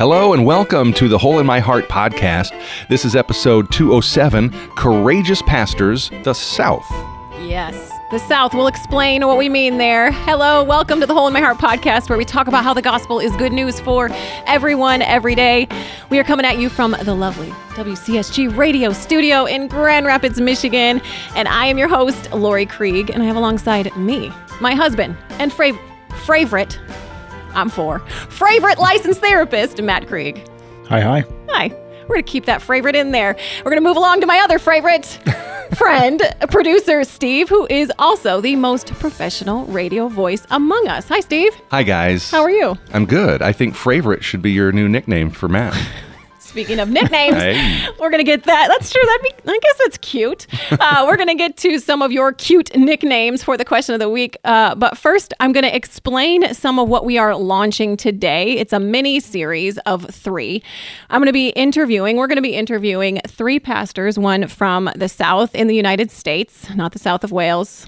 Hello and welcome to the Hole in My Heart podcast. This is episode 207 Courageous Pastors, the South. Yes. The South will explain what we mean there. Hello, welcome to the Hole in My Heart podcast, where we talk about how the gospel is good news for everyone every day. We are coming at you from the lovely WCSG radio studio in Grand Rapids, Michigan. And I am your host, Laurie Krieg, and I have alongside me, my husband, and fra- favorite, I'm four, favorite licensed therapist, Matt Krieg. Hi, hi. Hi. We're going to keep that favorite in there. We're going to move along to my other favorite friend, producer Steve, who is also the most professional radio voice among us. Hi, Steve. Hi, guys. How are you? I'm good. I think Favorite should be your new nickname for Matt. Speaking of nicknames, Hey. we're gonna get that. That's true. That'd. I guess that's cute. Uh, we're gonna get to some of your cute nicknames for the question of the week. Uh, but first, I'm gonna explain some of what we are launching today. It's a mini series of three. I'm gonna be interviewing. We're gonna be interviewing three pastors. One from the South in the United States, not the South of Wales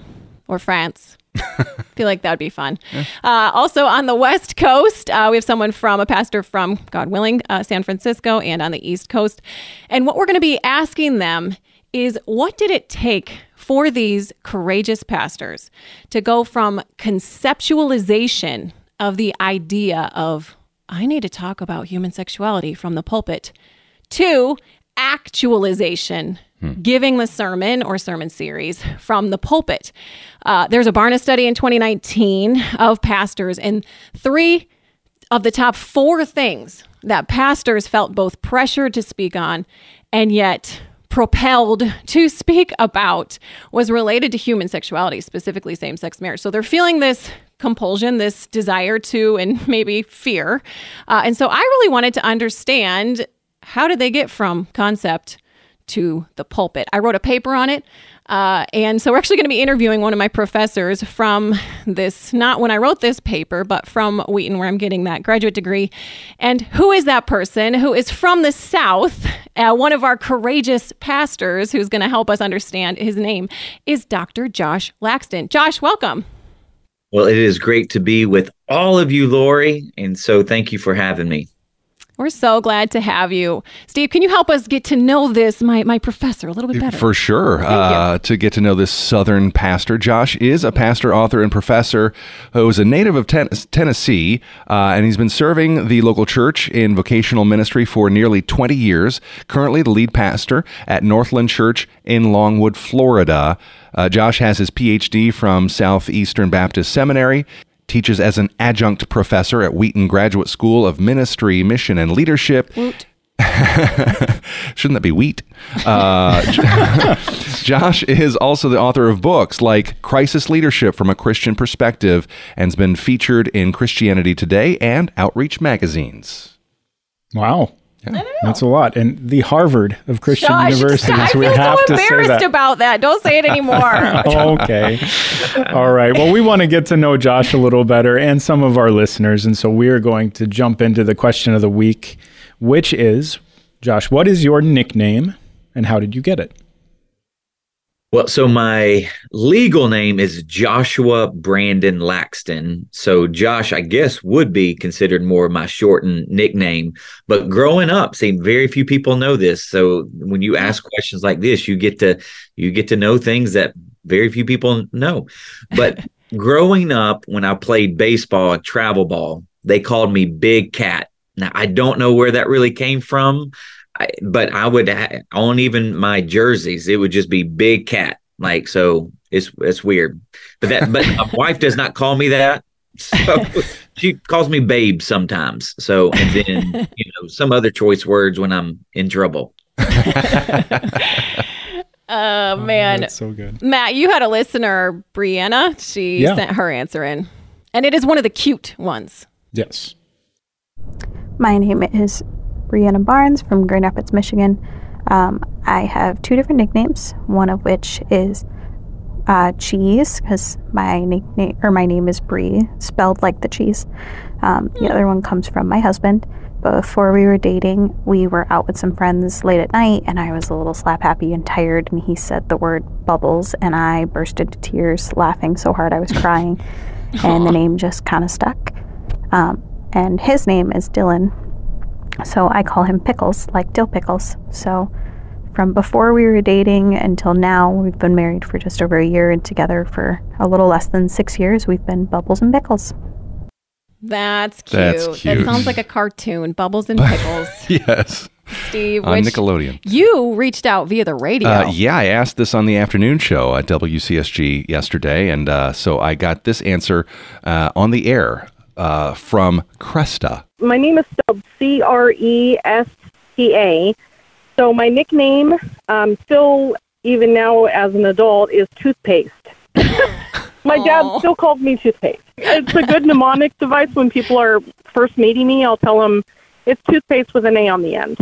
or France. feel like that would be fun. Uh, also on the West Coast, uh, we have someone from a pastor from, God willing, uh, San Francisco, and on the East Coast. And what we're going to be asking them is what did it take for these courageous pastors to go from conceptualization of the idea of, I need to talk about human sexuality from the pulpit to actualization, giving the sermon or sermon series from the pulpit. Uh, there's a Barna study in 2019 of pastors, and three of the top four things that pastors felt both pressured to speak on and yet propelled to speak about was related to human sexuality, specifically same sex marriage. So they're feeling this compulsion, this desire to, and maybe fear. Uh, and so I really wanted to understand how did they get from concept to the pulpit? I wrote a paper on it. Uh, and so we're actually going to be interviewing one of my professors from this, not when I wrote this paper, but from Wheaton, where I'm getting that graduate degree. And who is that person who is from the South? Uh, one of our courageous pastors who's going to help us understand his name is Dr. Josh Laxton. Josh, welcome. Well, it is great to be with all of you, Laurie. And so thank you for having me. We're so glad to have you. Steve, can you help us get to know this, my, my professor, a little bit better? For sure. Uh, to get to know this Southern pastor, Josh is a pastor, author, and professor who is a native of ten- Tennessee, uh, and he's been serving the local church in vocational ministry for nearly 20 years. Currently, the lead pastor at Northland Church in Longwood, Florida. Uh, Josh has his PhD from Southeastern Baptist Seminary teaches as an adjunct professor at Wheaton Graduate School of Ministry, Mission, and Leadership. Woot. Shouldn't that be wheat? Uh, Josh is also the author of books like Crisis Leadership from a Christian Perspective and has been featured in Christianity Today and Outreach magazines. Wow. That's a lot. And the Harvard of Christian universities. I we feel have so to say embarrassed that. about that. Don't say it anymore. okay. All right. Well, we want to get to know Josh a little better and some of our listeners. And so we are going to jump into the question of the week, which is Josh, what is your nickname and how did you get it? Well, so my legal name is Joshua Brandon Laxton. So Josh, I guess, would be considered more my shortened nickname. But growing up, see, very few people know this. So when you ask questions like this, you get to you get to know things that very few people know. But growing up, when I played baseball, travel ball, they called me Big Cat. Now I don't know where that really came from. I, but I would on even my jerseys, it would just be Big Cat. Like so, it's it's weird. But that but my wife does not call me that. So she calls me Babe sometimes. So and then you know some other choice words when I'm in trouble. Oh, oh, man. That's so good. Matt, you had a listener, Brianna. She Yeah. sent her answer in. And it is one of the cute ones. Yes. My name is Brianna Barnes from Grand Rapids, Michigan. Um, I have two different nicknames, one of which is uh, Cheese, because my nickname or my name is Bree, spelled like the cheese. Um, the other one comes from my husband. Before we were dating, we were out with some friends late at night, and I was a little slap happy and tired. And he said the word bubbles, and I burst into tears, laughing so hard I was crying. and the name just kind of stuck. Um, and his name is Dylan. So I call him Pickles, like dill pickles. So from before we were dating until now, we've been married for just over a year and together for a little less than six years. We've been Bubbles and Pickles. That's cute. That's That sounds like a cartoon. Bubbles and Pickles. yes. Steve, On which Nickelodeon. you reached out via the radio. Uh, yeah, I asked this on the afternoon show at WCSG yesterday, and uh, so I got this answer uh, on the air uh, from Cresta. my name is spelled C R E S T A. So my nickname, um, still even now as an adult, is toothpaste. my Aw. dad still calls me toothpaste. It's a good mnemonic device when people are first meeting me. I'll tell them it's toothpaste with an A on the end.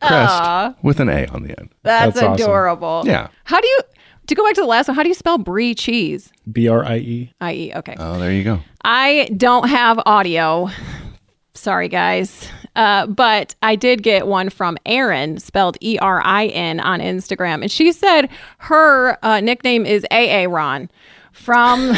Crest Aw, with an A on the end. that's, That's awesome. adorable. Yeah. How do you, to go back to the last one, how do you spell brie cheese? B R I E. I-E, okay. Oh, there you go. I don't have audio. Sorry, guys. Uh, but I did get one from Erin, spelled E R I N, on Instagram. And she said her uh, nickname is AA Ron from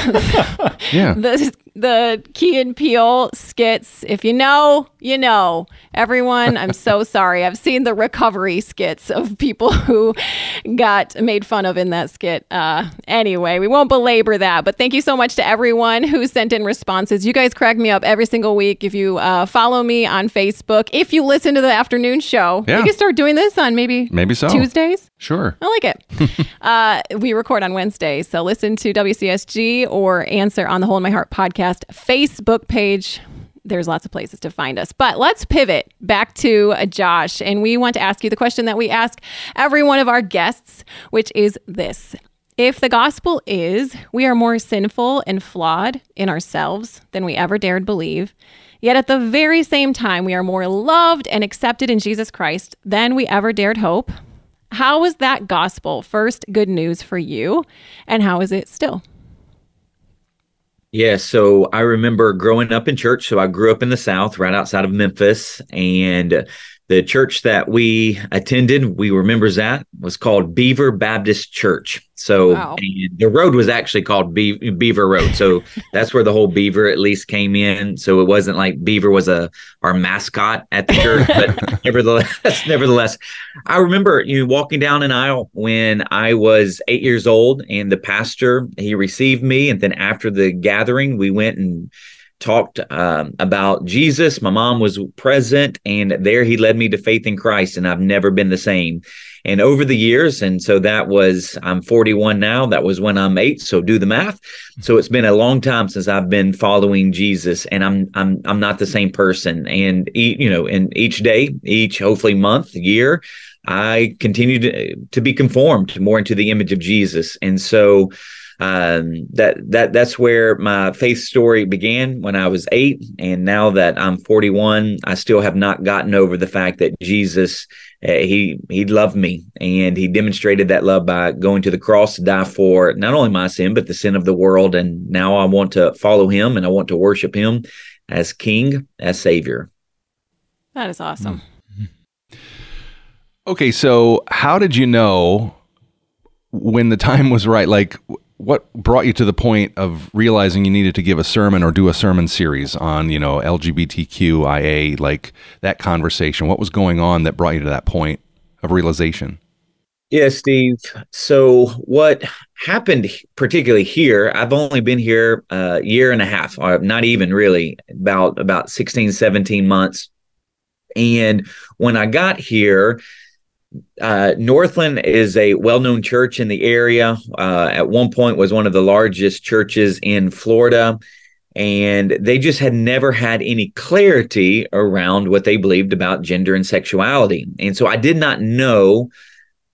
Yeah. the the Key and Peele skits. If you know, you know. Everyone, I'm so sorry. I've seen the recovery skits of people who got made fun of in that skit. Uh, anyway, we won't belabor that. But thank you so much to everyone who sent in responses. You guys crack me up every single week. If you uh, follow me on Facebook, if you listen to the afternoon show, Yeah. we can start doing this on maybe Maybe so. Tuesdays. Sure. I like it. uh, we record on Wednesdays, so listen to WCSG or answer on the Hole in My Heart podcast Facebook page. There's lots of places to find us. But let's pivot back to uh, Josh, and we want to ask you the question that we ask every one of our guests, which is this. If the gospel is we are more sinful and flawed in ourselves than we ever dared believe, yet at the very same time we are more loved and accepted in Jesus Christ than we ever dared hope, how was that gospel first good news for you, and how is it still? Yeah, so I remember growing up in church. So I grew up in the South, right outside of Memphis, and the church that we attended, we were members at, was called Beaver Baptist Church. So Wow. and the road was actually called Be- Beaver Road. So that's where the whole Beaver at least came in. So it wasn't like Beaver was a our mascot at the church, but nevertheless, nevertheless, I remember you know, walking down an aisle when I was eight years old, and the pastor he received me, and then after the gathering, we went and talked um, about Jesus. My mom was present, and there he led me to faith in Christ, and I've never been the same. And over the years, and so that was I'm 41 now. That was when I'm eight. So do the math. So it's been a long time since I've been following Jesus, and I'm I'm I'm not the same person. And you know, and each day, each hopefully month, year, I continue to to be conformed more into the image of Jesus. And so um, that that that's where my faith story began when I was eight, and now that I'm 41, I still have not gotten over the fact that Jesus uh, he he loved me, and he demonstrated that love by going to the cross to die for not only my sin but the sin of the world. And now I want to follow him, and I want to worship him as King, as Savior. That is awesome. Okay, so how did you know when the time was right? Like, what brought you to the point of realizing you needed to give a sermon or do a sermon series on, you know, LGBTQIA, like that conversation? What was going on that brought you to that point of realization? Yeah, Steve. So what happened, particularly here? I've only been here a year and a half, or not even really, about about 16, 17 months. And when I got here, uh, Northland is a well-known church in the area. Uh, at one point, was one of the largest churches in Florida, and they just had never had any clarity around what they believed about gender and sexuality. And so I did not know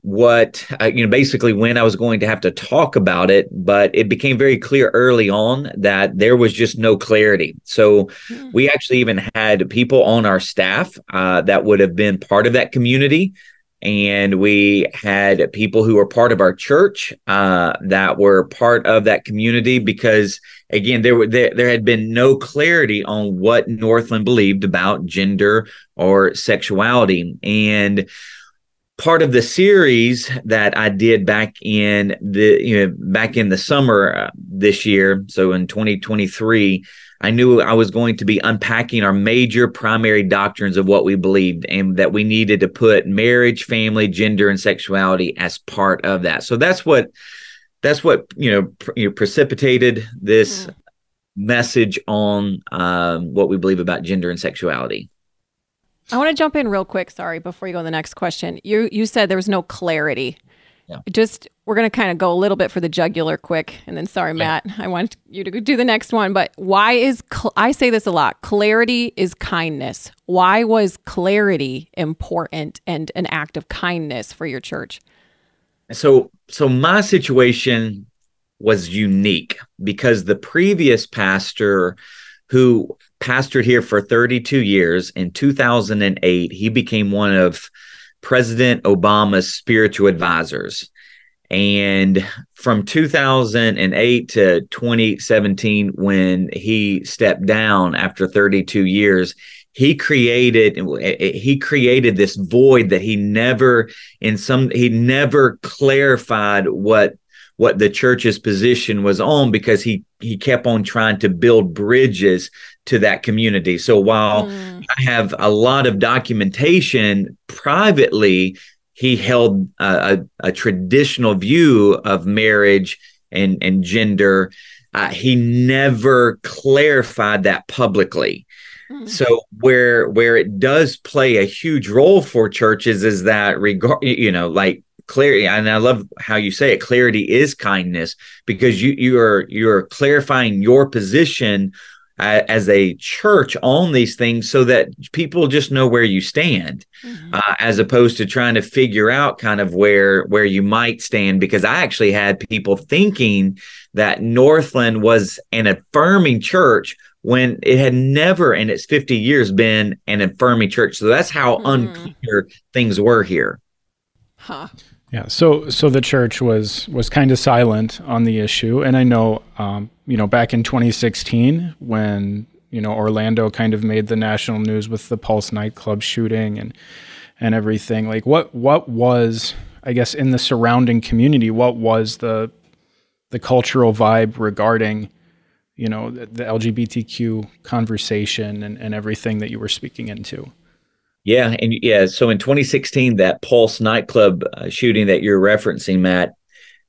what uh, you know basically when i was going to have to talk about it but it became very clear early on that there was just no clarity so we actually even had people on our staff uh, that would have been part of that community and we had people who were part of our church uh, that were part of that community because again there were there, there had been no clarity on what northland believed about gender or sexuality. And part of the series that I did back in the you know back in the summer uh, this year, so in 2023, I knew I was going to be unpacking our major primary doctrines of what we believed and that we needed to put marriage, family, gender and sexuality as part of that. So that's what that's what you know, pr- you know precipitated this mm. message on um, what we believe about gender and sexuality. I want to jump in real quick. Sorry, before you go to the next question. You you said there was no clarity. Yeah. Just we're going to kind of go a little bit for the jugular quick, and then sorry, yeah. Matt, I want you to do the next one. But why is cl- I say this a lot? Clarity is kindness. Why was clarity important and an act of kindness for your church? So so my situation was unique because the previous pastor who pastored here for 32 years. In 2008, he became one of President Obama's spiritual advisors. And from 2008 to 2017, when he stepped down after 32 years, he created he created this void that he never in some he never clarified what what the church's position was on because he he kept on trying to build bridges to that community. So while mm. I have a lot of documentation privately, he held a, a, a traditional view of marriage and and gender. Uh, he never clarified that publicly. Mm. So where where it does play a huge role for churches is that regard you know like clarity and i love how you say it clarity is kindness because you you are you're clarifying your position as a church on these things so that people just know where you stand mm-hmm. uh, as opposed to trying to figure out kind of where where you might stand. Because i actually had people thinking that northland was an affirming church when it had never in its 50 years been an affirming church. So that's how mm-hmm. unclear things were here. Huh. Yeah, so so the church was was kind of silent on the issue, and I know, um, you know, back in 2016 when you know Orlando kind of made the national news with the Pulse nightclub shooting and and everything. Like, what what was I guess in the surrounding community, what was the the cultural vibe regarding you know the, the LGBTQ conversation and, and everything that you were speaking into? Yeah, and yeah, so in 2016, that Pulse nightclub uh, shooting that you're referencing, Matt,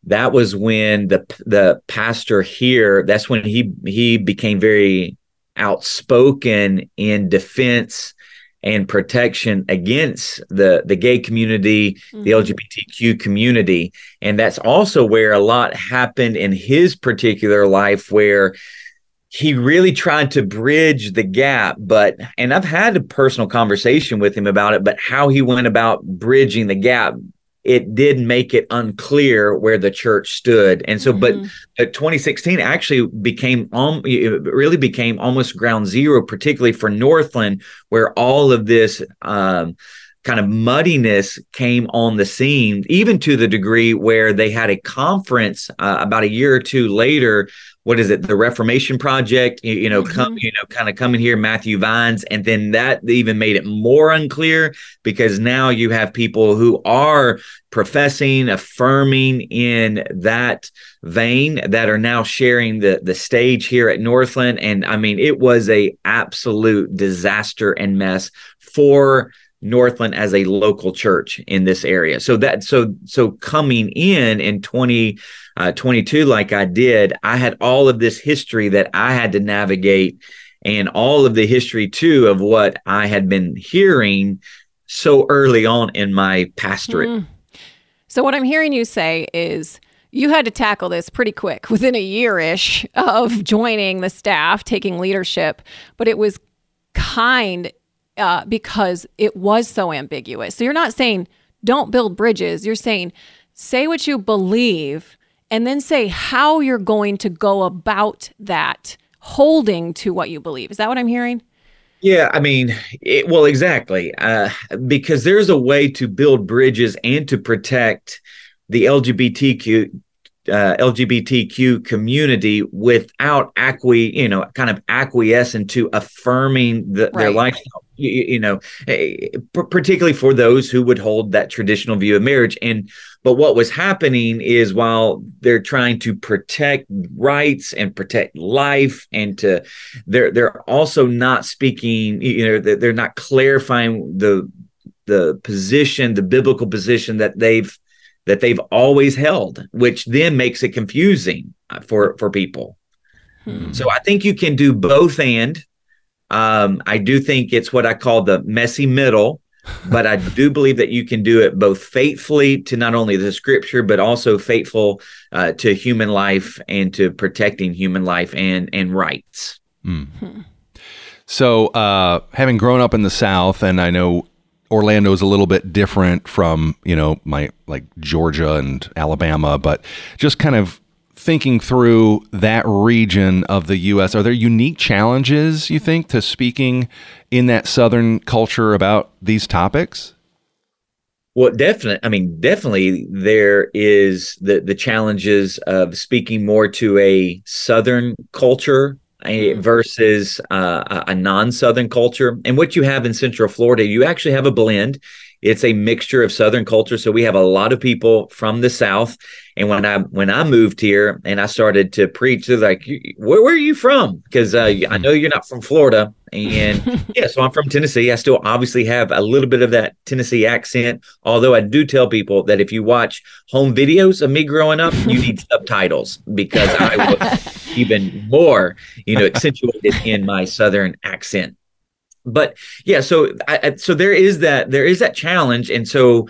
that was when the the pastor here. That's when he he became very outspoken in defense and protection against the the gay community, mm-hmm. the LGBTQ community, and that's also where a lot happened in his particular life, where he really tried to bridge the gap but and i've had a personal conversation with him about it but how he went about bridging the gap it did make it unclear where the church stood and so mm-hmm. but 2016 actually became um, it really became almost ground zero particularly for northland where all of this um, kind of muddiness came on the scene, even to the degree where they had a conference uh, about a year or two later. What is it? The Reformation Project, you, you know, mm-hmm. come, you know, kind of coming here, Matthew Vines, and then that even made it more unclear because now you have people who are professing, affirming in that vein that are now sharing the the stage here at Northland, and I mean, it was a absolute disaster and mess for Northland as a local church in this area. So that so so coming in in 2022 uh, like I did, I had all of this history that I had to navigate and all of the history too of what I had been hearing so early on in my pastorate. Mm. So what I'm hearing you say is you had to tackle this pretty quick within a year ish of joining the staff, taking leadership, but it was kind uh, because it was so ambiguous. So you're not saying don't build bridges. You're saying say what you believe and then say how you're going to go about that holding to what you believe. Is that what I'm hearing? Yeah, I mean, it, well, exactly. Uh, because there's a way to build bridges and to protect the LGBTQ uh, LGBTQ community without acqui, you know, kind of acquiescing to affirming the, right. their lifestyle you, you know, eh, particularly for those who would hold that traditional view of marriage. And but what was happening is while they're trying to protect rights and protect life, and to they're they're also not speaking. You know, they're not clarifying the the position, the biblical position that they've that they've always held, which then makes it confusing uh, for for people. Hmm. So I think you can do both and um, I do think it's what I call the messy middle, but I do believe that you can do it both faithfully to not only the scripture, but also faithful uh, to human life and to protecting human life and and rights. Mm. So, uh, having grown up in the South, and I know Orlando is a little bit different from you know my like Georgia and Alabama, but just kind of thinking through that region of the U.S., are there unique challenges you think to speaking in that Southern culture about these topics? Well, definitely. I mean, definitely there is the the challenges of speaking more to a Southern culture mm-hmm. versus uh, a non-Southern culture. And what you have in Central Florida, you actually have a blend. It's a mixture of Southern culture. So we have a lot of people from the South. And when I when I moved here and I started to preach, they're like, "Where, where are you from?" Because uh, I know you're not from Florida, and yeah, so I'm from Tennessee. I still obviously have a little bit of that Tennessee accent. Although I do tell people that if you watch home videos of me growing up, you need subtitles because I was even more, you know, accentuated in my Southern accent. But yeah so I, so there is that there is that challenge. And so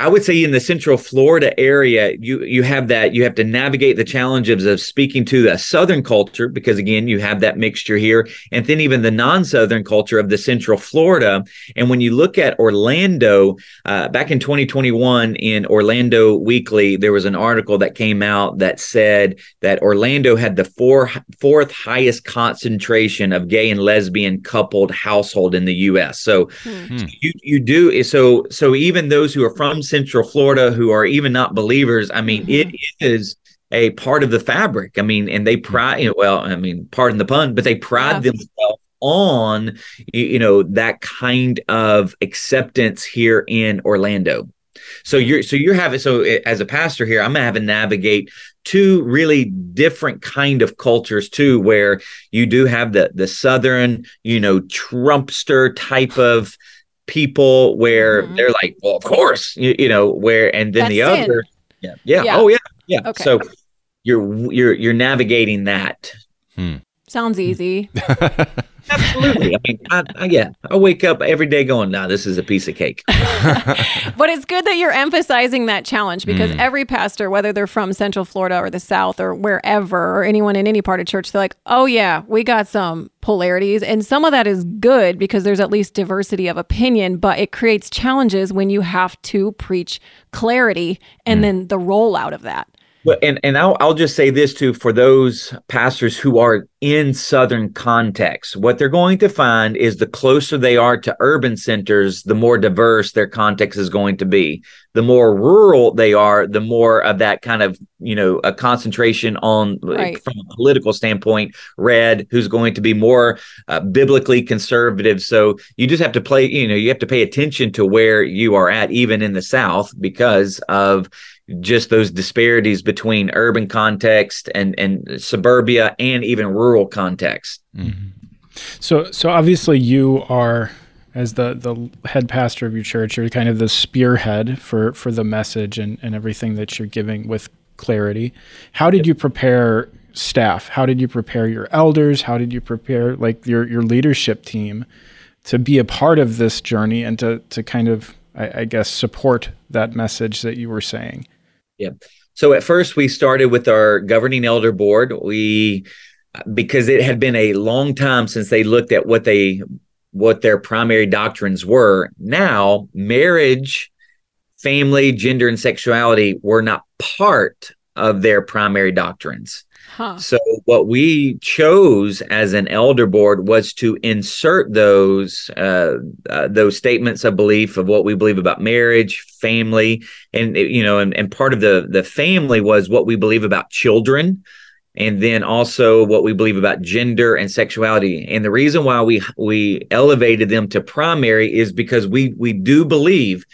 I would say in the Central Florida area, you you have that you have to navigate the challenges of speaking to the Southern culture because again you have that mixture here, and then even the non-Southern culture of the Central Florida. And when you look at Orlando, uh, back in 2021 in Orlando Weekly, there was an article that came out that said that Orlando had the four, fourth highest concentration of gay and lesbian coupled household in the U.S. So, hmm. so you you do so so even those who are from Central Florida who are even not believers, I mean, mm-hmm. it is a part of the fabric. I mean, and they pride, you know, well, I mean, pardon the pun, but they pride yeah. themselves on, you know, that kind of acceptance here in Orlando. So you're so you're having so as a pastor here, I'm gonna have to navigate two really different kind of cultures too, where you do have the the southern, you know, Trumpster type of people where mm-hmm. they're like, well, of course, you, you know, where and then That's the other, yeah, yeah, yeah, oh yeah, yeah. Okay. So you're you're you're navigating that. Hmm. Sounds easy. Absolutely. I mean, I, I, yeah, I wake up every day going, "Nah, this is a piece of cake." but it's good that you're emphasizing that challenge because mm. every pastor, whether they're from Central Florida or the South or wherever, or anyone in any part of church, they're like, "Oh yeah, we got some polarities," and some of that is good because there's at least diversity of opinion. But it creates challenges when you have to preach clarity and mm. then the rollout of that. Well, and and I'll I'll just say this too for those pastors who are in southern context, what they're going to find is the closer they are to urban centers, the more diverse their context is going to be. The more rural they are, the more of that kind of you know a concentration on right. from a political standpoint, red, who's going to be more uh, biblically conservative. So you just have to play, you know, you have to pay attention to where you are at, even in the South, because of just those disparities between urban context and and suburbia and even rural context. Mm-hmm. So so obviously you are as the the head pastor of your church, you're kind of the spearhead for for the message and, and everything that you're giving with clarity. How did you prepare staff? How did you prepare your elders? How did you prepare like your your leadership team to be a part of this journey and to to kind of I, I guess support that message that you were saying? Yeah. So at first we started with our governing elder board. We because it had been a long time since they looked at what they what their primary doctrines were. Now, marriage, family, gender and sexuality were not part of their primary doctrines. So what we chose as an elder board was to insert those uh, uh, those statements of belief of what we believe about marriage, family, and you know, and, and part of the the family was what we believe about children and then also what we believe about gender and sexuality. And the reason why we we elevated them to primary is because we we do believe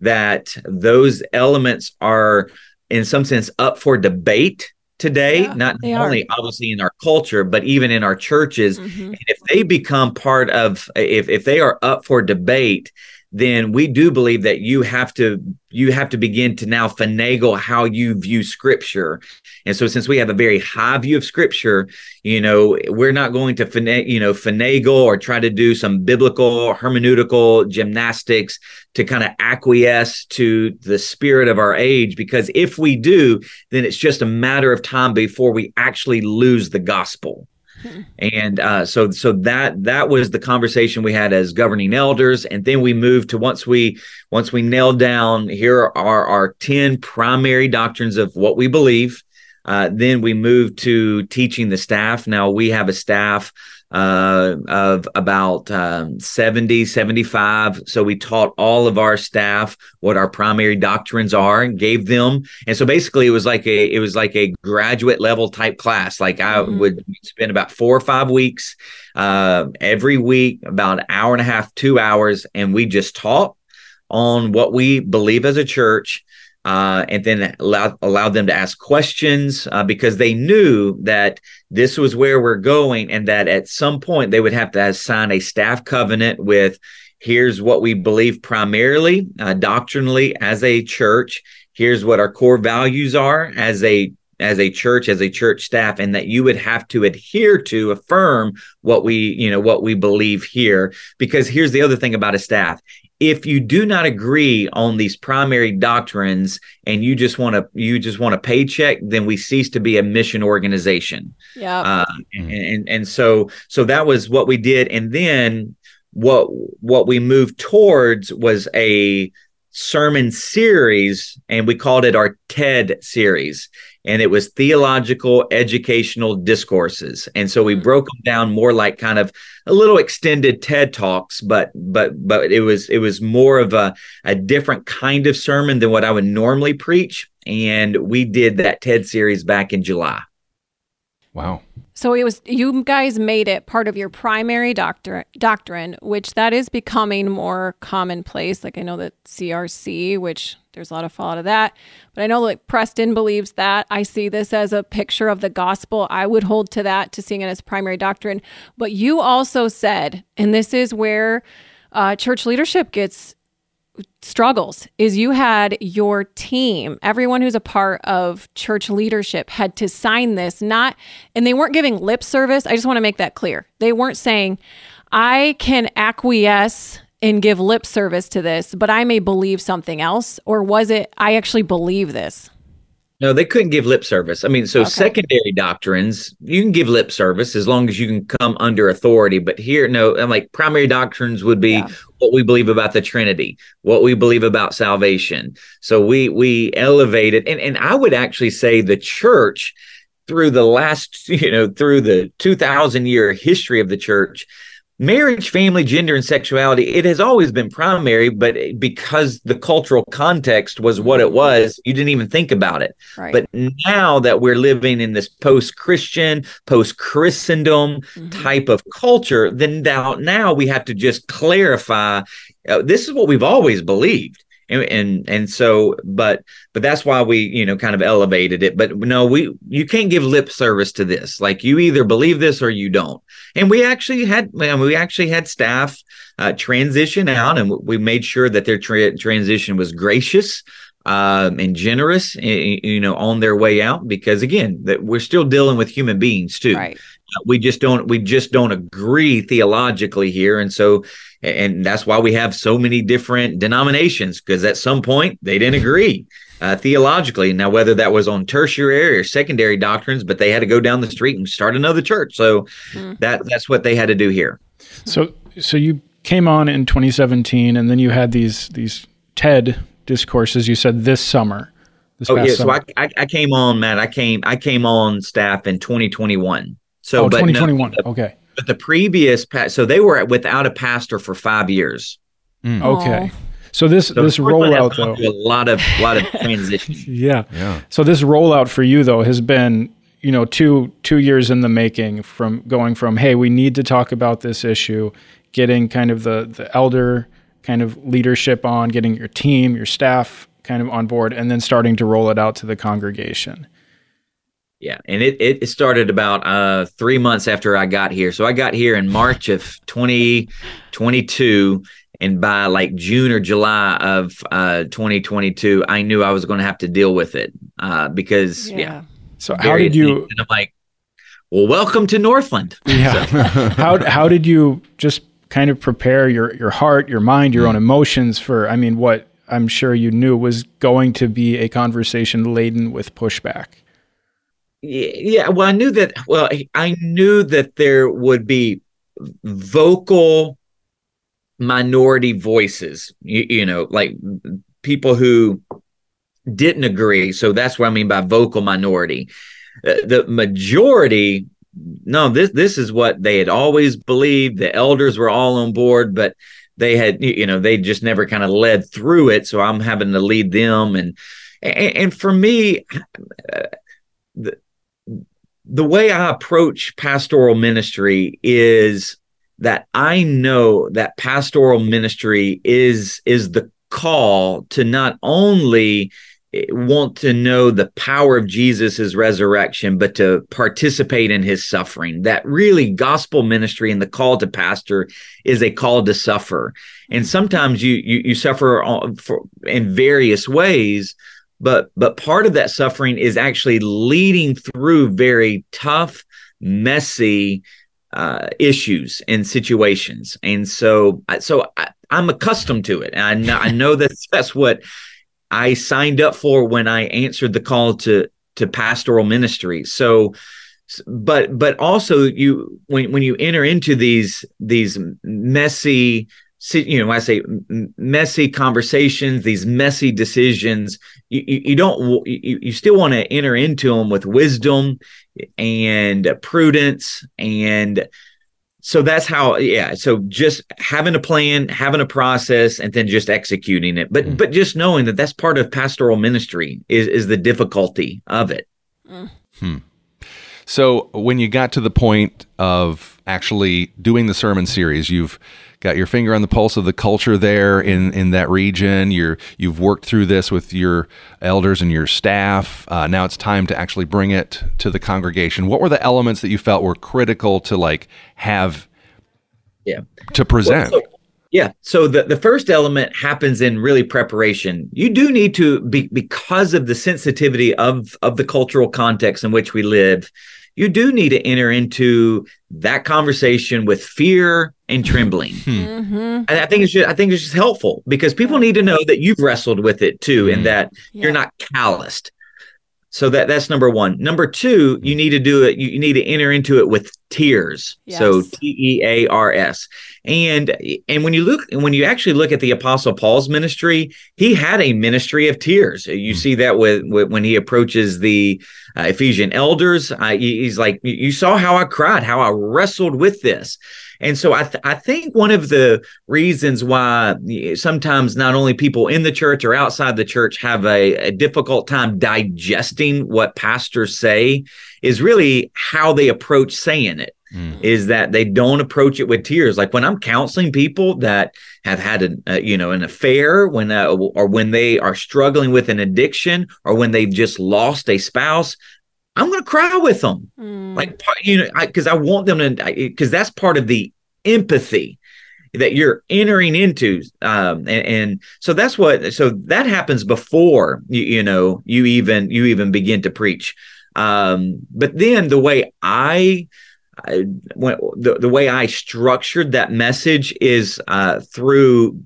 that those elements are in some sense up for debate today Yeah, not only obviously in our culture but even in our churches Mhm. and if they become part of if if they are up for debate then we do believe that you have to you have to begin to now finagle how you view scripture. And so since we have a very high view of scripture you know we're not going to fina- you know finagle or try to do some biblical hermeneutical gymnastics to kind of acquiesce to the spirit of our age because if we do then it's just a matter of time before we actually lose the gospel and uh, so so that that was the conversation we had as governing elders. And then we moved to once we once we nailed down here are our 10 primary doctrines of what we believe uh, then we moved to teaching the staff. Now we have a staff uh, of about um, 70 75 so we taught all of our staff what our primary doctrines are and gave them and so basically it was like a it was like a graduate level type class like i Mhm. would spend about four or five weeks uh, every week about an hour and a half two hours and we just taught on what we believe as a church uh, and then allowed, allowed them to ask questions uh, because they knew that this was where we're going and that at some point they would have to sign a staff covenant with here's what we believe primarily uh, doctrinally as a church. Here's what our core values are as a as a church as a church staff and that you would have to adhere to affirm what we you know what we believe here. Because here's the other thing about a staff. If you do not agree on these primary doctrines and you just want to you just want a paycheck then we cease to be a mission organization. Yeah. uh, and, and and so so that was what we did. And then what what we moved towards was a sermon series and we called it our TED series and it was theological educational discourses and so we Mm. broke them down more like kind of a little extended TED talks but but but it was it was more of a a different kind of sermon than what I would normally preach and we did that TED series back in July Wow. So it was you guys made it part of your primary doctor, doctrine, which that is becoming more commonplace. Like I know that CRC, which there's a lot of fallout of that, but I know like Preston believes that. I see this as a picture of the gospel. I would hold to that to seeing it as primary doctrine. But you also said, and this is where uh, church leadership gets struggles is you had your team everyone who's a part of church leadership had to sign this not and they weren't giving lip service. I just want to make that clear. They weren't saying i can acquiesce and give lip service to this but i may believe something else or was it i actually believe this No, they couldn't give lip service. I mean, so Okay. secondary doctrines, you can give lip service as long as you can come under authority. But here, no, I'm like primary doctrines would be Yeah. what we believe about the Trinity, what we believe about salvation. So we we elevated, and and I would actually say the church through the last, you know, through the 2,000 year history of the church. Marriage, family, gender, and sexuality, it has always been primary, but because the cultural context was what it was, you didn't even think about it. right But now that we're living in this post Christian, post Christendom Mhm. type of culture, then now, now we have to just clarify uh, this is what we've always believed. And, and and so but but that's why we you know kind of elevated it. But no we you can't give lip service to this. Like you either believe this or you don't. And we actually had we actually had staff uh, transition out and we made sure that their tra- transition was gracious um, and generous you know on their way out because again that we're still dealing with human beings too. Right we just don't we just don't agree theologically here and so and that's why we have so many different denominations because at some point they didn't agree uh, theologically now whether that was on tertiary or secondary doctrines but they had to go down the street and start another church so Hmm. that that's what they had to do here So so you came on in 2017, and then you had these these TED discourses. You said this summer. This oh past yeah so. I, I i came on matt i came i came on staff in 2021 so oh, but no, 2021. okay. but the previous pa- so they were without a pastor for five years mm. Okay. Oh. So this So this of course, I have rollout though. a lot of lot of transition. Yeah. Yeah. So this rollout for you though has been you know two two years in the making from going from hey we need to talk about this issue getting kind of the the elder kind of leadership on getting your team your staff kind of on board and then starting to roll it out to the congregation yeah and it, it started about uh, three months after i got here so i got here in march of 2022 and by like june or july of uh, 2022 i knew i was going to have to deal with it uh, because yeah, yeah so how did you? And I'm like, well, welcome to Northland. Yeah. So. how how did you just kind of prepare your your heart, your mind, your mm. own emotions for? I mean, what I'm sure you knew was going to be a conversation laden with pushback. Yeah. Well, I knew that. Well, I knew that there would be vocal minority voices. You, you know, like people who didn't agree. So that's what I mean by vocal minority. Uh, the majority, no, this this is what they had always believed. The elders were all on board, but they had, you know, they just never kind of led through it. So I'm having to lead them, and and, and for me, uh, the the way I approach pastoral ministry is that I know that pastoral ministry is is the call to not only eh, want to know the power of Jesus' resurrection, but to participate in his suffering. That really gospel ministry and the call to pastor is a call to suffer. And sometimes you you, you suffer uh, for, in various ways, but but part of that suffering is actually leading through very tough, messy uh, issues and situations. And so so I, am accustomed to it. And I know, I know that that's what I signed up for when I answered the call to to pastoral ministry. So but but also you when when you enter into these these messy you know, I say messy conversations, these messy decisions, you, you, you don't, you, you still want to enter into them with wisdom and prudence and so that's how yeah so just having a plan having a process and then just executing it but mm. but just knowing that that's part of pastoral ministry is is the difficulty of it mm. hmm. so when you got to the point of actually doing the sermon series you've got your finger on the pulse of the culture there in in that region. You're you've worked through this with your elders and your staff. Uh, now it's time to actually bring it to the congregation. What were the elements that you felt were critical to like have? Yeah. To present. Well, so, yeah. So the, the first element happens in really preparation. You do need to be because of the sensitivity of of the cultural context in which we live you do need to enter into that conversation with fear and trembling. Hmm. Mm-hmm. And I think it's just, I think it's just helpful because people need to know that you've wrestled with it too, mm-hmm. and that yeah. you're not calloused. So that that's number one. Number two, you need to do it. You, you need to enter into it with tears. Yes. So T E A R S. And and when you look when you actually look at the Apostle Paul's ministry, he had a ministry of tears. You mm-hmm. see that with, with, when he approaches the uh, Ephesian elders. Uh, he's like, you saw how I cried, how I wrestled with this. And so I, th- I think one of the reasons why sometimes not only people in the church or outside the church have a, a difficult time digesting what pastors say is really how they approach saying it. Mm. Is that they don't approach it with tears? Like when I'm counseling people that have had a, uh, you know an affair, when uh, or when they are struggling with an addiction, or when they've just lost a spouse, I'm going to cry with them. Mm. Like, you know, because I, I, want them to, because that's part of the empathy that you're entering into. Um, and, and, so that's what, so that happens before you, you know, you even, you even begin to preach. Um, but then the way I, I went, the, the way I structured that message is uh, through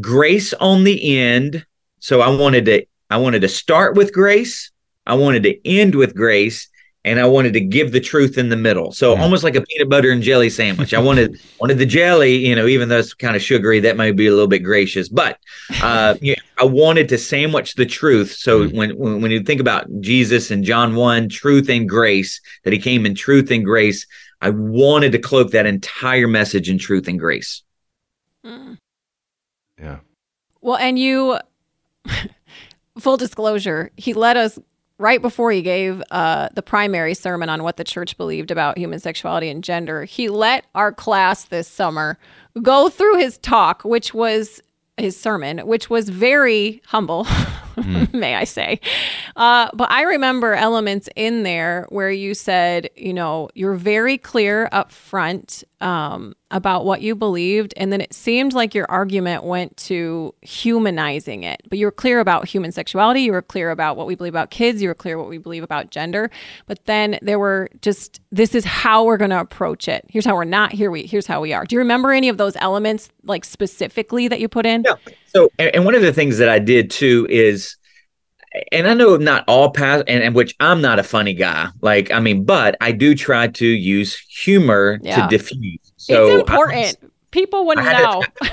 grace on the end. So I wanted to, I wanted to start with grace I wanted to end with grace and I wanted to give the truth in the middle. So mm. almost like a peanut butter and jelly sandwich. I wanted wanted the jelly, you know, even though it's kind of sugary, that might be a little bit gracious, but uh, yeah, I wanted to sandwich the truth. So mm. when, when when you think about Jesus and John one, truth and grace, that he came in truth and grace, I wanted to cloak that entire message in truth and grace. Mm. Yeah. Well, and you, full disclosure, he let us right before he gave uh, the primary sermon on what the church believed about human sexuality and gender, he let our class this summer go through his talk, which was his sermon, which was very humble, may I say. Uh, but I remember elements in there where you said, you know, you're very clear up front um, about what you believed. And then it seemed like your argument went to humanizing it. But you were clear about human sexuality. You were clear about what we believe about kids. You were clear what we believe about gender. But then there were just, this is how we're going to approach it. Here's how we're not. Here we, here's how we are. Do you remember any of those elements, like specifically, that you put in? Yeah. So, and, one of the things that I did too is, and I know not all past, and, and which I'm not a funny guy. Like, I mean, but I do try to use humor Yeah. to diffuse. So it's important. People wouldn't I know. a-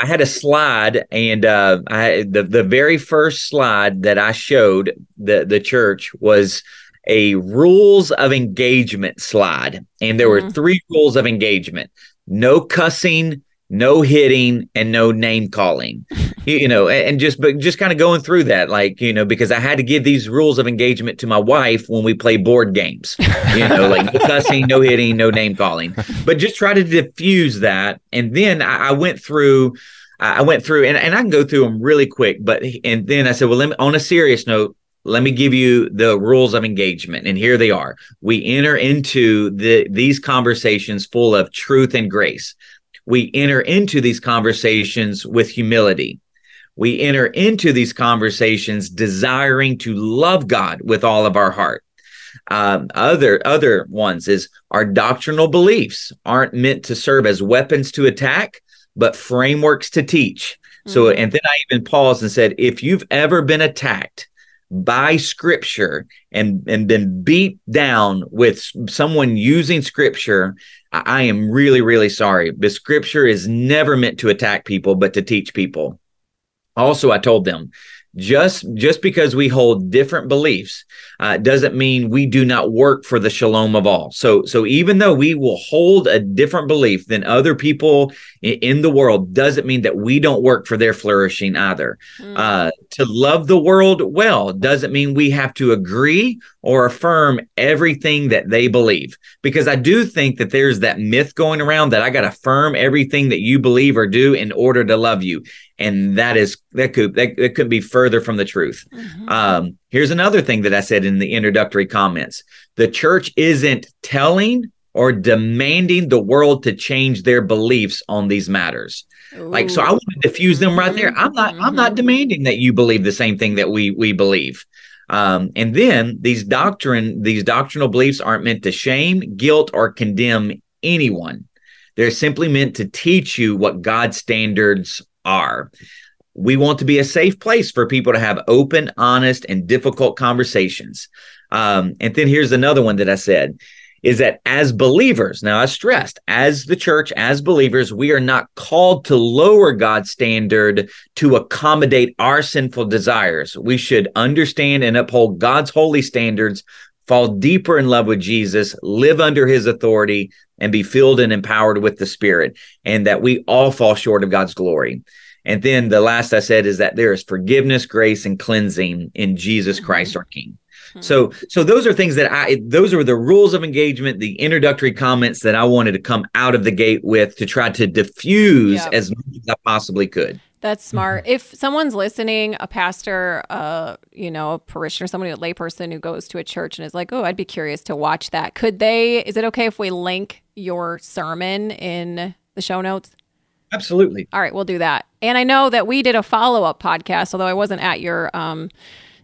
I had a slide, and uh, I the the very first slide that I showed the the church was a rules of engagement slide, and there were Mhm. three rules of engagement: no cussing, no hitting, and no name calling. you, know, and, just but just kind of going through that, like you know, because I had to give these rules of engagement to my wife when we play board games. You know, like no cussing, no hitting, no name calling but just try to diffuse that. And then I, I went through, I I went through, and, and I can go through them really quick. But and then I said, well, let me, on a serious note, let me give you the rules of engagement, and here they are. We enter into the these conversations full of truth and grace. We enter into these conversations with humility. We enter into these conversations desiring to love God with all of our heart um, other other ones is our doctrinal beliefs aren't meant to serve as weapons to attack but frameworks to teach so Mhm. and then i even paused and said if you've ever been attacked by scripture and and been beat down with someone using scripture i, am really really sorry. The scripture is never meant to attack people but to teach people. Also i told them just just because we hold different beliefs uh, doesn't mean we do not work for the shalom of all. So so even though we will hold a different belief than other people i- in the world doesn't mean that we don't work for their flourishing either. Mm. uh, to love the world well doesn't mean we have to agree or affirm everything that they believe. Because i do think that there's that myth going around that i got to affirm everything that you believe or do in order to love you. And that is that could that, that could be further from the truth. Mhm. um, here's another thing that I said in the introductory comments the church isn't telling or demanding the world to change their beliefs on these matters. Like, so I want to diffuse them right there. I'm not, I'm not Mhm. demanding that you believe the same thing that we we believe. Um, and then these doctrine, these doctrinal beliefs aren't meant to shame, guilt, or condemn anyone. They're simply meant to teach you what God's standards are. We want to be a safe place for people to have open, honest, and difficult conversations. Um, and then here's another one that I said is that as believers, now I stressed, as the church, as believers, we are not called to lower God's standard to accommodate our sinful desires. We should understand and uphold God's holy standards, fall deeper in love with Jesus, live under his authority, and be filled and empowered with the Spirit, and that we all fall short of God's glory. And then the last I said is that there is forgiveness, grace, and cleansing in Jesus mm-hmm. Christ, our King. Mm-hmm. So, so those are things that I, those are the rules of engagement, the introductory comments that I wanted to come out of the gate with to try to diffuse Yep. as much as I possibly could. That's mm-hmm. smart. If someone's listening, a pastor, uh, you know, a parishioner, somebody, a layperson who goes to a church and is like, "Oh, I'd be curious to watch that." Could they? Is it okay if we link your sermon in the show notes? Absolutely. All right, we'll do that. And I know that we did a follow up podcast, although I wasn't at your um,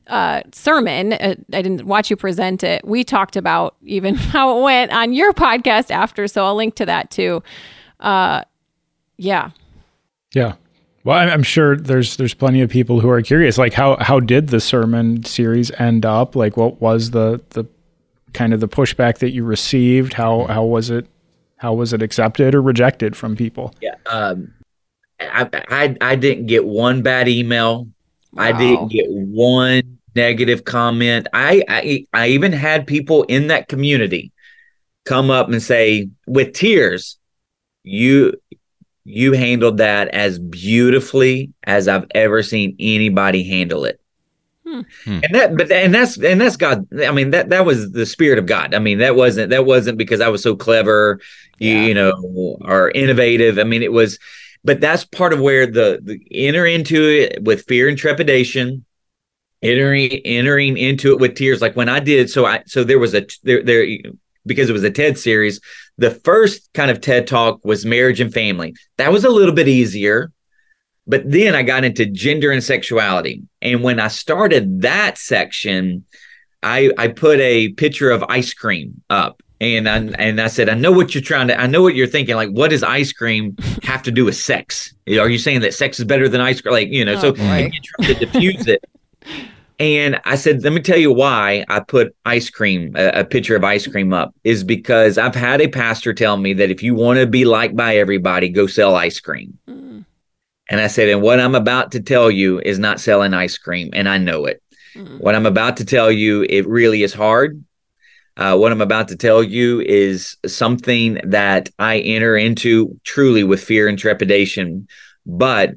uh, sermon. Uh, I didn't watch you present it. We talked about even how it went on your podcast after, so I'll link to that too. Uh, yeah. Yeah. Well, I'm I'm sure there's there's plenty of people who are curious. Like, how how did the sermon series end up? Like, what was the the kind of the pushback that you received? How how was it? How was it accepted or rejected from people? Yeah. Um, I, I, I didn't get one bad email. I didn't get one negative comment. I, I I even had people in that community come up and say with tears, "You you handled that as beautifully as I've ever seen anybody handle it." Hmm. And that, but and that's and that's God. I mean that that was the spirit of God. I mean that wasn't that wasn't because I was so clever, you, Yeah. you know, or innovative. I mean it was, but that's part of where the, the enter into it with fear and trepidation, entering entering into it with tears. Like when I did, so I so there was a there there because it was a TED series. The first kind of TED talk was marriage and family. That was a little bit easier. But then I got into gender and sexuality. And when I started that section, I I put a picture of ice cream up. And I, and I said, I know what you're trying to, I know what you're thinking. Like, what does ice cream have to do with sex? Are you saying that sex is better than ice cream? Like, you know, Oh, so. I tried to diffuse it. And I said, let me tell you why I put ice cream, a, a picture of ice cream up, is because I've had a pastor tell me that if you want to be liked by everybody, go sell ice cream. Mm, And I said, and what I'm about to tell you is not selling ice cream, and I know it. mm. What I'm about to tell you, it really is hard. Uh, what I'm about to tell you is something that I enter into truly with fear and trepidation, but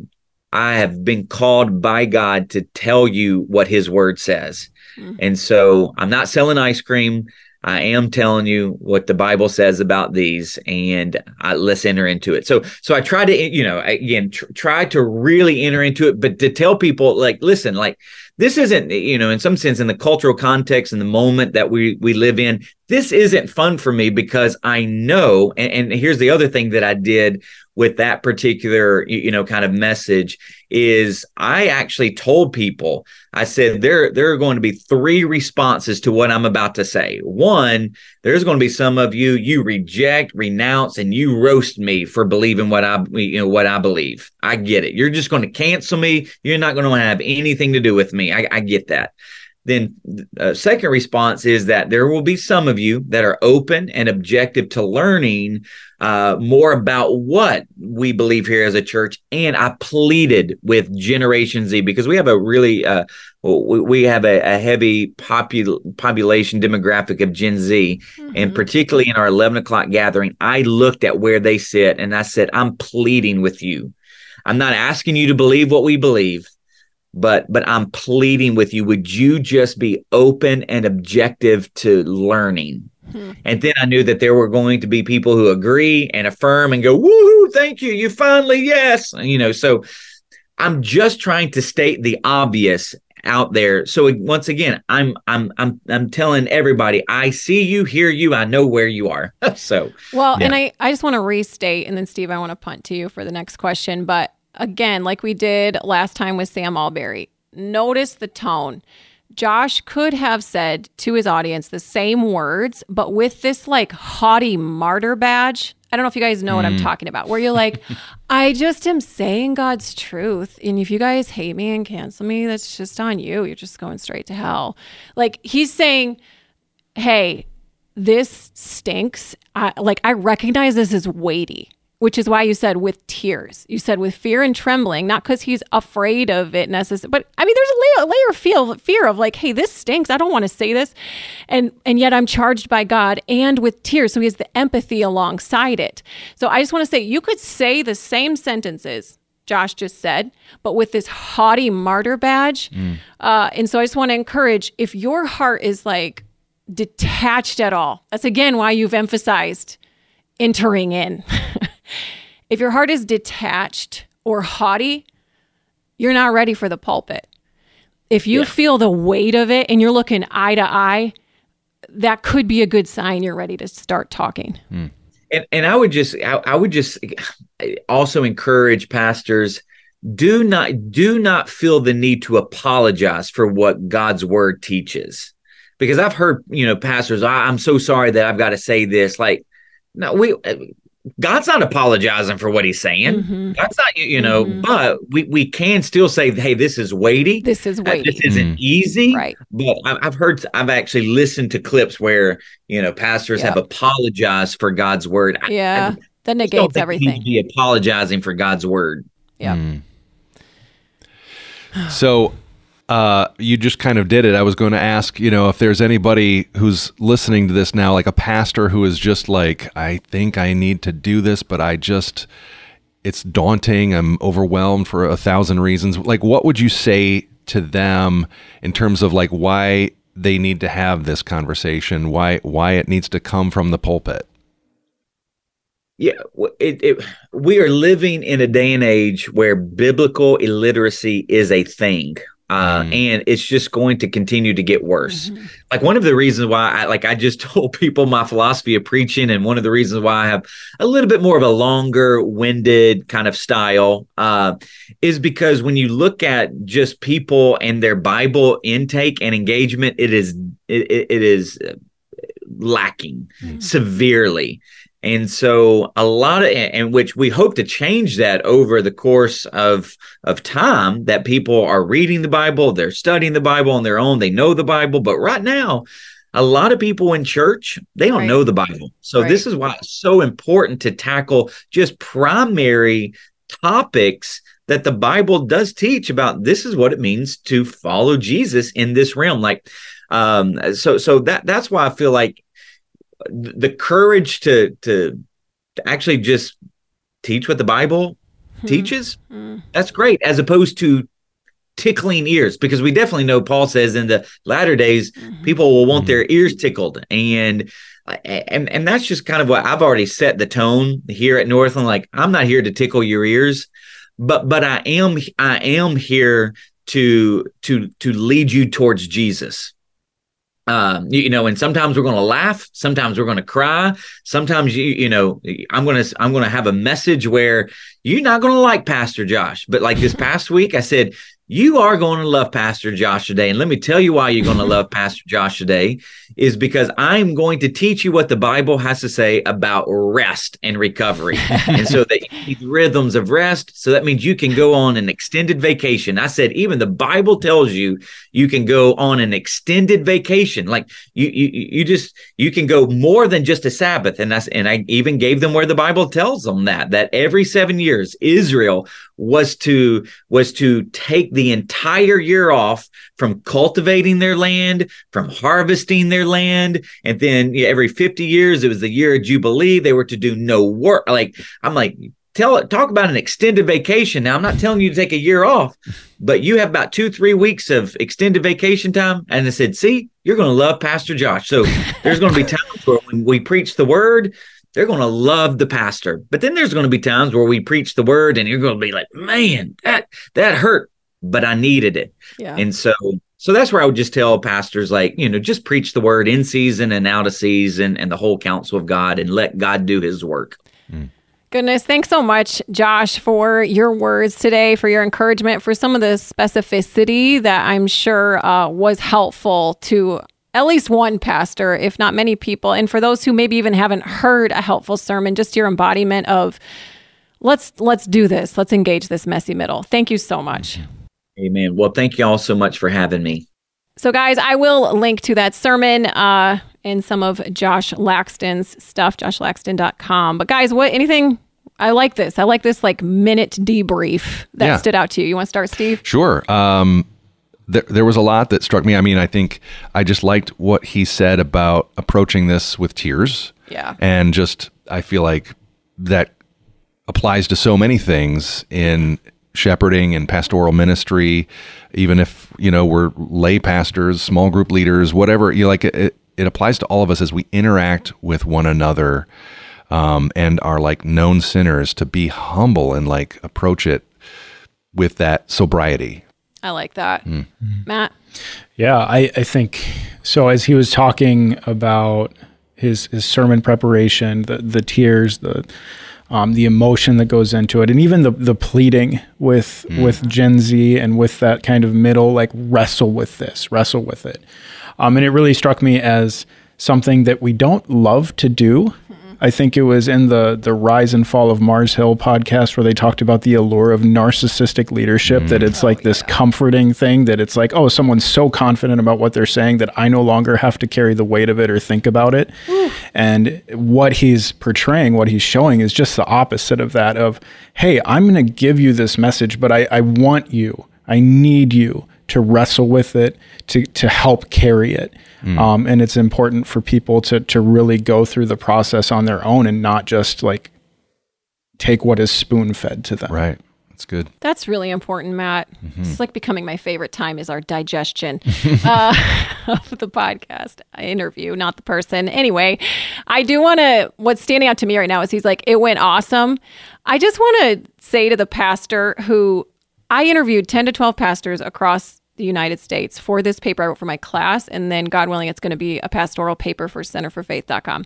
I have been called by God to tell you what His Word says. Mhm. And so I'm not selling ice cream. I am telling you what the Bible says about these, and uh, let's enter into it. So, so I try to, you know, again, tr- try to really enter into it, but to tell people, like, listen, like, this isn't, you know, in some sense, in the cultural context and the moment that we we live in, this isn't fun for me because I know, and, and here's the other thing that I did with that particular, you, know, kind of message is I actually told people I said there there are going to be three responses to what I'm about to say. One, there's going to be some of you you reject, renounce, and you roast me for believing what I you know what I believe. I get it. You're just going to cancel me. You're not going to have anything to do with me. I, I get that. Then, uh, second response is that there will be some of you that are open and objective to learning uh, more about what we believe here as a church. And I pleaded with Generation Z because we have a really uh, we, have a, a heavy popul- population demographic of Gen Z, and Mhm. particularly in our 11 o'clock gathering, I looked at where they sit and I said, I'm pleading with you. I'm not asking you to believe what we believe, but but I'm pleading with you. Would you just be open and objective to learning? Hmm. And then I knew that there were going to be people who agree and affirm and go, woohoo, thank you. You finally, yes. You know, so I'm just trying to state the obvious out there. So once again, I'm I'm I'm I'm telling everybody, I see you, hear you, I know where you are. so Well, Yeah. and I, I just want to restate, and then Steve, I want to punt to you for the next question. But again, like we did last time with Sam Allberry, notice the tone. Josh could have said to his audience the same words, but with this like haughty martyr badge. I don't know if you guys know what I'm hmm. talking about, where you're like, I just am saying God's truth. And if you guys hate me and cancel me, that's just on you. You're just going straight to hell. Like he's saying, hey, this stinks. I, like I recognize this as weighty, which is why you said with tears. You said with fear and trembling, not because he's afraid of it necessarily, but I mean, there's a layer, layer of feel, fear of like, hey, this stinks. I don't want to say this, and and yet I'm charged by God and with tears. So he has the empathy alongside it. So I just want to say, you could say the same sentences. Josh just said, but with this haughty martyr badge. Uh, and so I just want to encourage if your heart is like detached at all, that's again why you've emphasized entering in. if your heart is detached or haughty, you're not ready for the pulpit. If you feel the weight of it and you're looking eye to eye, that could be a good sign you're ready to start talking. Hmm. and and I would just I, I would just also encourage pastors do not do not feel the need to apologize for what God's word teaches because I've heard you know pastors I, I'm so sorry that I've got to say this like no we God's not apologizing for what he's saying Mhm. God's not you you know Mhm. but we we can still say hey this is weighty This is Uh, weighty. this isn't easy Right. but I- I've heard, I've actually listened to clips where you know pastors have apologized for God's word. I- Yeah. That I just don't negates think we need everything. to be apologizing for God's word. Yeah. So uh, you just kind of did it. I was going to ask, you know, if there's anybody who's listening to this now, like a pastor who is just like, I think I need to do this, but I just, it's daunting. I'm overwhelmed for a thousand reasons. Like, what would you say to them in terms of like why they need to have this conversation, why why it needs to come from the pulpit? Yeah, it, it, we are living in a day and age where biblical illiteracy is a thing. Uh, mm. and it's just going to continue to get worse. Mm-hmm. Like one of the reasons why I like I just told people my philosophy of preaching, and one of the reasons why I have a little bit more of a longer winded kind of style uh, is because when you look at just people and their Bible intake and engagement, it is it, it is lacking mm. severely. And so a lot of and which we hope to change that over the course of of time that people are reading the Bible, they're studying the Bible on their own, they know the Bible, but right now a lot of people in church they don't right. know the bible so right. this is why it's so important to tackle just primary topics that the bible does teach about this is what it means to follow jesus in this realm like um so so that that's why i feel like the courage to to, to actually just teach what the Bible hmm. teaches, hmm. that's great, as opposed to tickling ears, because we definitely know Paul says in the latter days, mm-hmm. people will want their ears tickled. And and and that's just kind of what I've already set the tone here at Northland. Like, I'm not here to tickle your ears, but but I am I am here to to to lead you towards Jesus um, you, you, know, and sometimes we're going to laugh, sometimes we're going to cry, sometimes you, you know, I'm going to, I'm going to have a message where you're not going to like Pastor Josh, but like this past week, I said, you are going to love Pastor Josh today. And let me tell you why you're going to love Pastor Josh today is because I'm going to teach you what the Bible has to say about rest and recovery. and so that these rhythms of rest. So that means you can go on an extended vacation. I said, even the Bible tells you you can go on an extended vacation. Like you, you, you just, you can go more than just a Sabbath. And that's, and I even gave them where the Bible tells them that, that every seven years, Israel was to, was to take the entire year off from cultivating their land, from harvesting their land. And then every 50 years, it was the year of Jubilee. They were to do no work. Like, I'm like, tell talk about an extended vacation. Now, I'm not telling you to take a year off, but you have about two, three weeks of extended vacation time. And I said, see, you're going to love Pastor Josh. So there's going to be times where when we preach the word, they're going to love the pastor. But then there's going to be times where we preach the word and you're going to be like, man, that that hurt, but I needed it. Yeah. And so so that's where I would just tell pastors, like, you know, just preach the word in season and out of season and the whole counsel of God and let God do his work. Mm. Goodness, thanks so much, Josh, for your words today, for your encouragement, for some of the specificity that I'm sure uh, was helpful to at least one pastor, if not many people. And for those who maybe even haven't heard a helpful sermon, just your embodiment of let's let's do this, let's engage this messy middle. Thank you so much. Amen. Well, thank you all so much for having me. So, guys, I will link to that sermon uh, and some of Josh Laxton's stuff, joshlaxton.com. But, guys, what anything? I like this. I like this like minute debrief that yeah. stood out to you. You want to start, Steve? Sure. Um, there, there was a lot that struck me. I mean, I think I just liked what he said about approaching this with tears. Yeah. And just, I feel like that applies to so many things in shepherding and pastoral ministry, even if you know we're lay pastors, small group leaders, whatever. You like it, it applies to all of us as we interact with one another, um, and are like known sinners to be humble and like approach it with that sobriety. I like that, mm. Matt. Yeah, I, I think so. As he was talking about his his sermon preparation, the the tears, the um, the emotion that goes into it, and even the the pleading with mm. with Gen Z and with that kind of middle like wrestle with this, wrestle with it, um, and it really struck me as something that we don't love to do I think it was in the the Rise and Fall of Mars Hill podcast where they talked about the allure of narcissistic leadership. Mm. That it's like this comforting thing. That it's like, oh, someone's so confident about what they're saying that I no longer have to carry the weight of it or think about it. And what he's portraying, what he's showing, is just the opposite of that. Of hey, I'm going to give you this message, but I, I want you. I need you to wrestle with it, to to help carry it. Mm. Um, and it's important for people to to really go through the process on their own and not just like take what is spoon fed to them. Right. That's good. That's really important, Matt. Mm-hmm. It's like becoming my favorite time is our digestion uh, of the podcast interview, not the person. Anyway, I do want to. What's standing out to me right now is he's like, it went awesome. I just want to say to the pastor who I interviewed 10 to 12 pastors across the United States for this paper. I wrote for my class. And then, God willing, it's going to be a pastoral paper for centerforfaith.com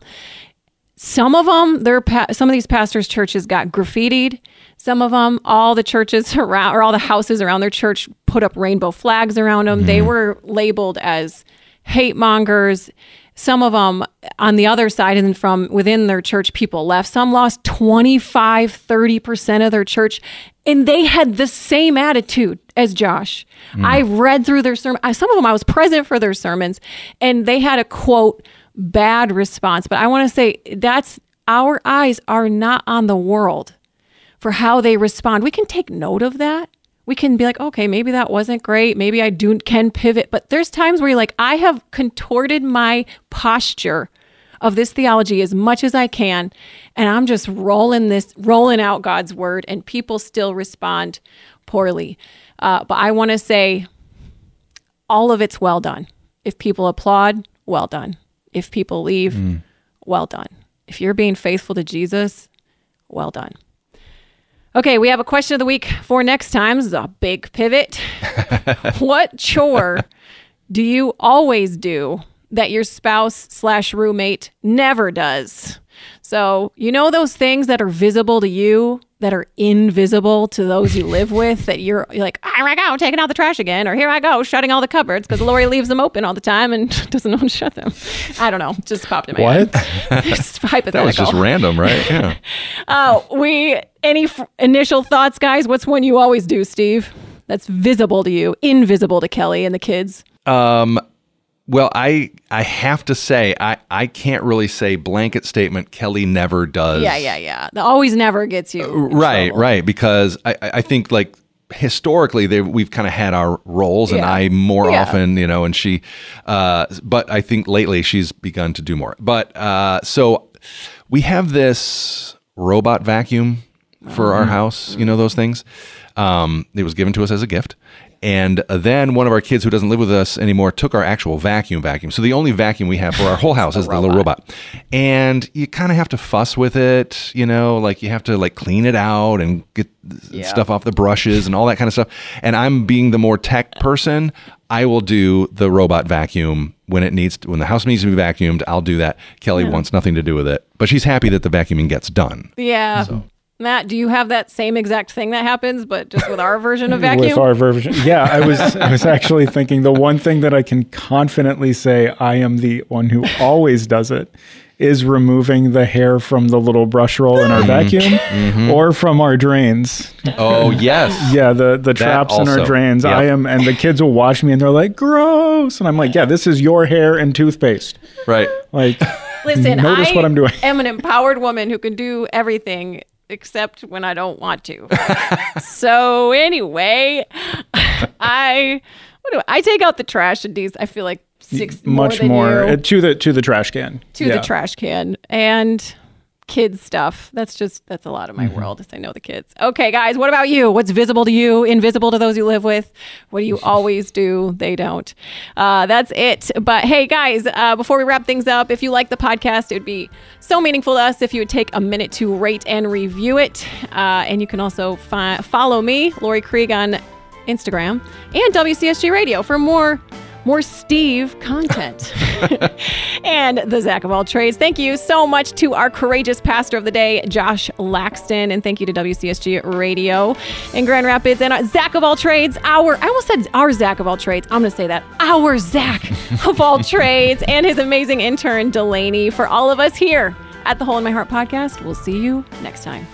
some of them their pa- some of these pastors churches got graffitied. Some of them all the churches around or all the houses around their church put up rainbow flags around them they mm-hmm. were labeled as hate mongers. Some of them on the other side and from within their church people left. Some lost 25 30% of their church and they had the same attitude as josh mm. i read through their sermon some of them i was present for their sermons and they had a quote bad response. But I want to say that's our eyes are not on the world for how they respond. We can take note of that. We can be like, okay, maybe that wasn't great. Maybe I do can pivot. But there's times where you're like, I have contorted my posture of this theology as much as I can, and I'm just rolling this, rolling out God's word, and people still respond poorly. Uh, but I want to say, all of it's well done. If people applaud, well done. If people leave, well done. If you're being faithful to Jesus, well done. Okay, we have a question of the week for next time. This is a big pivot. what chore do you always do that your spouse slash roommate never does? So, you know those things that are visible to you that are invisible to those you live with that you're, you're like, here I go, taking out the trash again, or here I go, shutting all the cupboards because Laurie leaves them open all the time and doesn't know how to shut them. I don't know, just popped in my What? head. Just hypothetical. That was just random, right? Yeah. Uh, we any f- initial thoughts, guys? What's one you always do, Steve? That's visible to you, invisible to Kelly and the kids. Um, well, I I have to say I I can't really say blanket statement. Kelly never does. Yeah, yeah, yeah. The always never gets you. in Right, trouble. right. Because I I think like historically they we've kind of had our roles and Yeah. I more Yeah. often you know and she uh but I think lately she's begun to do more but uh so we have this robot vacuum for Mm-hmm. our house you know those things um it was given to us as a gift and then one of our kids who doesn't live with us anymore took our actual vacuum vacuum. So the only vacuum we have for our whole house is the little robot. And you kind of have to fuss with it, you know, like you have to like clean it out and get stuff off the brushes and all that kind of stuff. And I'm being the more tech person. I will do the robot vacuum when it needs to, when the house needs to be vacuumed. I'll do that. Kelly wants nothing to do with it, but she's happy that the vacuuming gets done. Yeah. Matt, do you have that same exact thing that happens, but just with our version of vacuum? With our version. Yeah, I was I was actually thinking the one thing that I can confidently say I am the one who always does it is removing the hair from the little brush roll in our mm-hmm. vacuum mm-hmm. or from our drains. Oh yes. Yeah, the the traps in our drains. Yep. I am and the kids will watch me and they're like, "Gross." And I'm like, "Yeah, this is your hair and toothpaste." Right. Like Listen, Notice I what I'm doing. I am an empowered woman who can do everything except when I don't want to. so anyway, I what do I, I take out the trash and these I feel like six much more, more uh, to the to the trash can. to Yeah. the trash can and kids stuff. That's just that's a lot of my Mm-hmm. world as I know the kids. Okay, guys, what about you? What's visible to you, invisible to those you live with? What do you always do? They don't. Uh, that's it. But hey, guys, uh, before we wrap things up, if you like the podcast, it would be so meaningful to us if you would take a minute to rate and review it. Uh, and you can also fi- follow me, Laurie Krieg, on Instagram and WCSG Radio for more more Steve content. and the Zach of all trades. Thank you so much to our courageous pastor of the day, Josh Laxton, and thank you to WCSG Radio in Grand Rapids and Zach of all trades, our I almost said our Zach of all trades. I'm going to say that our Zach of all trades, and his amazing intern Delaney for all of us here at the Hole in My Heart podcast. We'll see you next time.